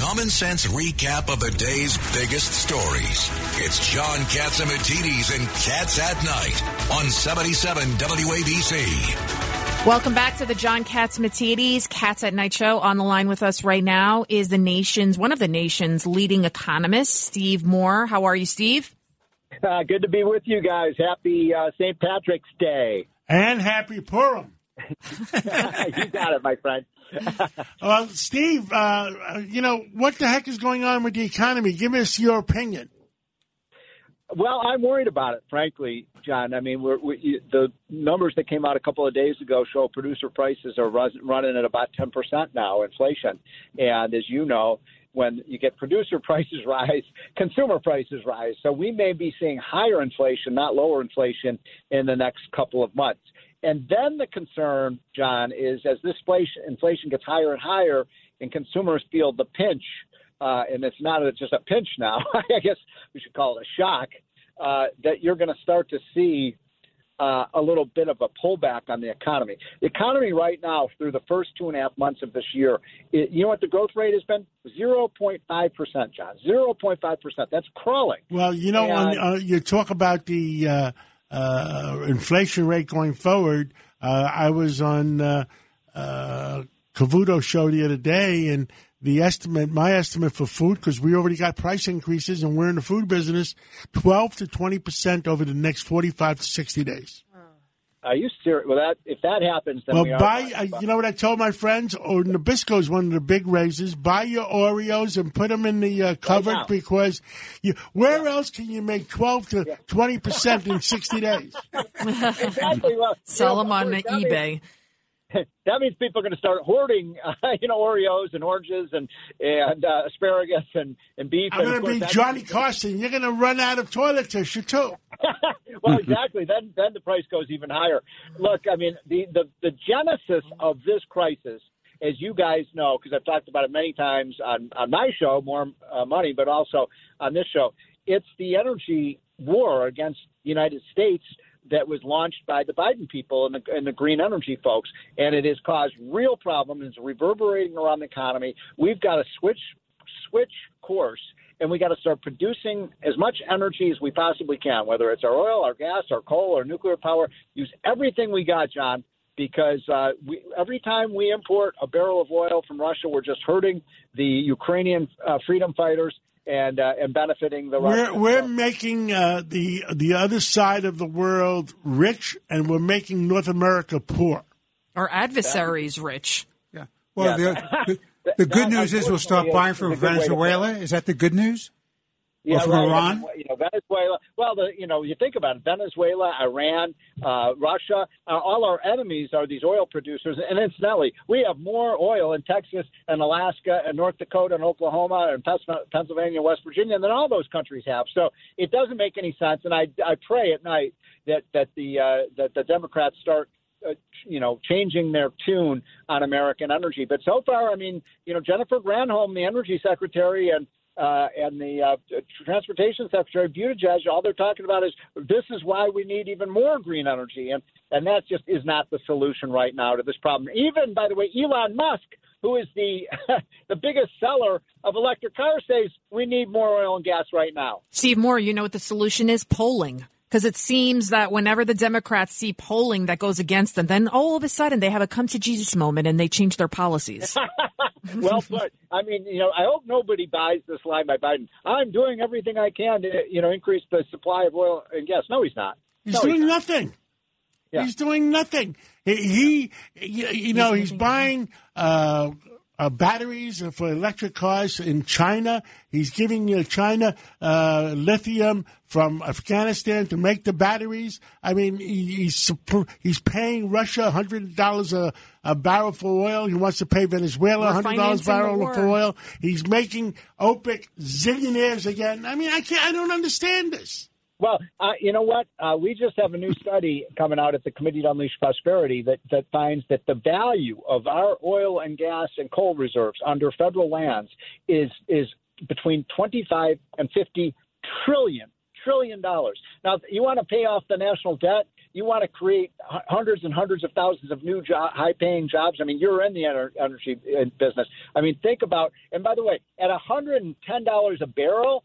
A common sense recap of the day's biggest stories. It's John Catsimatidis and Cats at Night on 77 WABC. Welcome back to the John Catsimatidis Cats at Night show. On the line with us right now is the nation's one of the nation's leading economists, Steve Moore. How are you, Steve? Uh, good to be with you guys. Happy uh, St. Patrick's Day. And happy Purim. you got it, my friend. well, Steve, uh, you know, what the heck is going on with the economy? Give us your opinion. Well, I'm worried about it, frankly, John. I mean, we're, we, the numbers that came out a couple of days ago show producer prices are running at about 10% now, inflation. And as you know, when you get producer prices rise, consumer prices rise. So we may be seeing higher inflation, not lower inflation, in the next couple of months. And then the concern, John, is as this inflation gets higher and higher, and consumers feel the pinch, uh, and it's not just a pinch now. I guess we should call it a shock. Uh, that you're going to start to see uh, a little bit of a pullback on the economy. The economy right now, through the first two and a half months of this year, it, you know what the growth rate has been? 0.5%, John. 0.5%. That's crawling. Well, you know, and, when uh, you talk about the uh, inflation rate going forward. Uh, I was on uh, uh, Cavuto show the other day, and the estimate, my estimate for food, because we already got price increases and we're in the food business, twelve to twenty percent over the next forty-five to sixty days. Are you serious? Well, that if that happens, then well, we buy. Uh, you know what I told my friends? Oh, Nabisco is one of the big raises. Buy your Oreos and put them in the uh, cupboard right because you, where yeah. else can you make twelve to twenty yeah. percent in sixty days? exactly. Well, Sell them on eBay. that means people are going to start hoarding, uh, you know, Oreos and oranges and and uh, asparagus and and beef. I'm going to be Johnny Carson. You're going to run out of toilet tissue too. well, exactly. then then the price goes even higher. Look, I mean, the the the genesis of this crisis, as you guys know, because I've talked about it many times on on my show, more uh, money, but also on this show, it's the energy war against the United States that was launched by the Biden people and the, and the green energy folks, and it has caused real problems. It's reverberating around the economy. We've got to switch switch course, and we got to start producing as much energy as we possibly can, whether it's our oil, our gas, our coal, our nuclear power. Use everything we got, John, because uh, we, every time we import a barrel of oil from Russia, we're just hurting the Ukrainian uh, freedom fighters and uh, and benefiting the. We're we're making uh, the the other side of the world rich, and we're making North America poor. Our adversaries rich. Yeah. Well, yeah. The, the, good news is we'll stop buying from Venezuela. Is that the good news? Yeah, or from right. Iran? You know, Venezuela. Well, the, you know, you think about it: Venezuela, Iran, uh, Russia. Uh, all our enemies are these oil producers. And incidentally, we have more oil in Texas and Alaska and North Dakota and Oklahoma and Pennsylvania and West Virginia than all those countries have. So it doesn't make any sense. And I, I pray at night that that the uh, that the Democrats start uh, you know, changing their tune on American energy. But so far, I mean, you know, Jennifer Granholm, the energy secretary, and uh, and the uh, transportation secretary Buttigieg, all they're talking about is this is why we need even more green energy, and and that just is not the solution right now to this problem. Even by the way, Elon Musk, who is the the biggest seller of electric cars, says we need more oil and gas right now. Steve Moore, you know what the solution is? Polling because it seems that whenever the Democrats see polling that goes against them, then all of a sudden they have a come to Jesus moment and they change their policies. well put. I mean, you know, I hope nobody buys this lie by Biden. I'm doing everything I can to, you know, increase the supply of oil and gas. No, he's not. He's no, doing he's nothing. Yeah. He's doing nothing. He, he you know, he's buying uh, uh, batteries for electric cars in China. He's giving uh, China uh, lithium from Afghanistan to make the batteries. I mean, he, he's he's paying Russia hundred dollars a barrel for oil. He wants to pay Venezuela hundred dollars a barrel for oil. He's making OPEC zillionaires again. I mean, I can't. I don't understand this. Well, uh, you know what? Uh, we just have a new study coming out at the Committee to Unleash Prosperity that, that finds that the value of our oil and gas and coal reserves under federal lands is is between 25 and 50 trillion trillion dollars. Now, you want to pay off the national debt? You want to create hundreds and hundreds of thousands of new job, high-paying jobs. I mean, you're in the energy uh, business. I mean, think about. And by the way, at 110 dollars a barrel,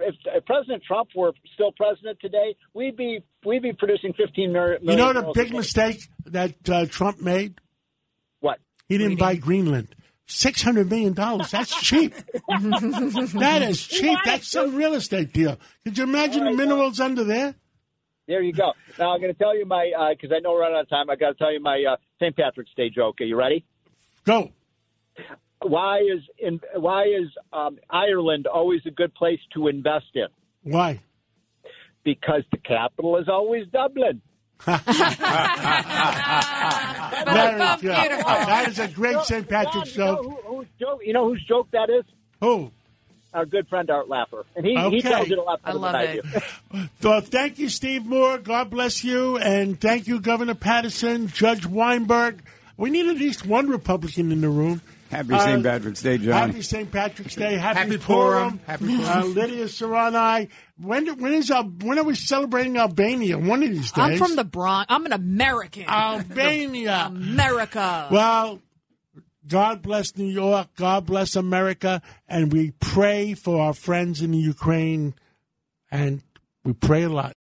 if if, President Trump were still president today, we'd be we'd be producing 15 million. You know the big mistake that uh, Trump made? What? He didn't buy Greenland. Six hundred million dollars. That's cheap. that is cheap. That's some real estate deal. Could you imagine right, the minerals well, under there? There you go. Now I'm going to tell you my because uh, I know we're running out of time. I got to tell you my uh, St. Patrick's Day joke. Are you ready? Go why is in, why is um, Ireland always a good place to invest in? Why? Because the capital is always Dublin. Very good. That is a great St. Patrick's joke. You know, who, joke. you know whose joke that is? Who? Our good friend Art Laffer, and he, okay. he tells it a lot better I love than it. I do. so, thank you, Steve Moore. God bless you, and thank you, Governor Paterson, Judge Weinberg. We need at least one Republican in the room. Happy uh, St. Patrick's Day, John. Happy St. Patrick's Day. Happy, happy Purim. Happy Purim. Uh, Lydia Serrani. When when is uh, when are we celebrating Albania? One of these days. I'm from the Bronx. I'm an American. Albania, America. Well, God bless New York. God bless America, and we pray for our friends in the Ukraine, and we pray a lot.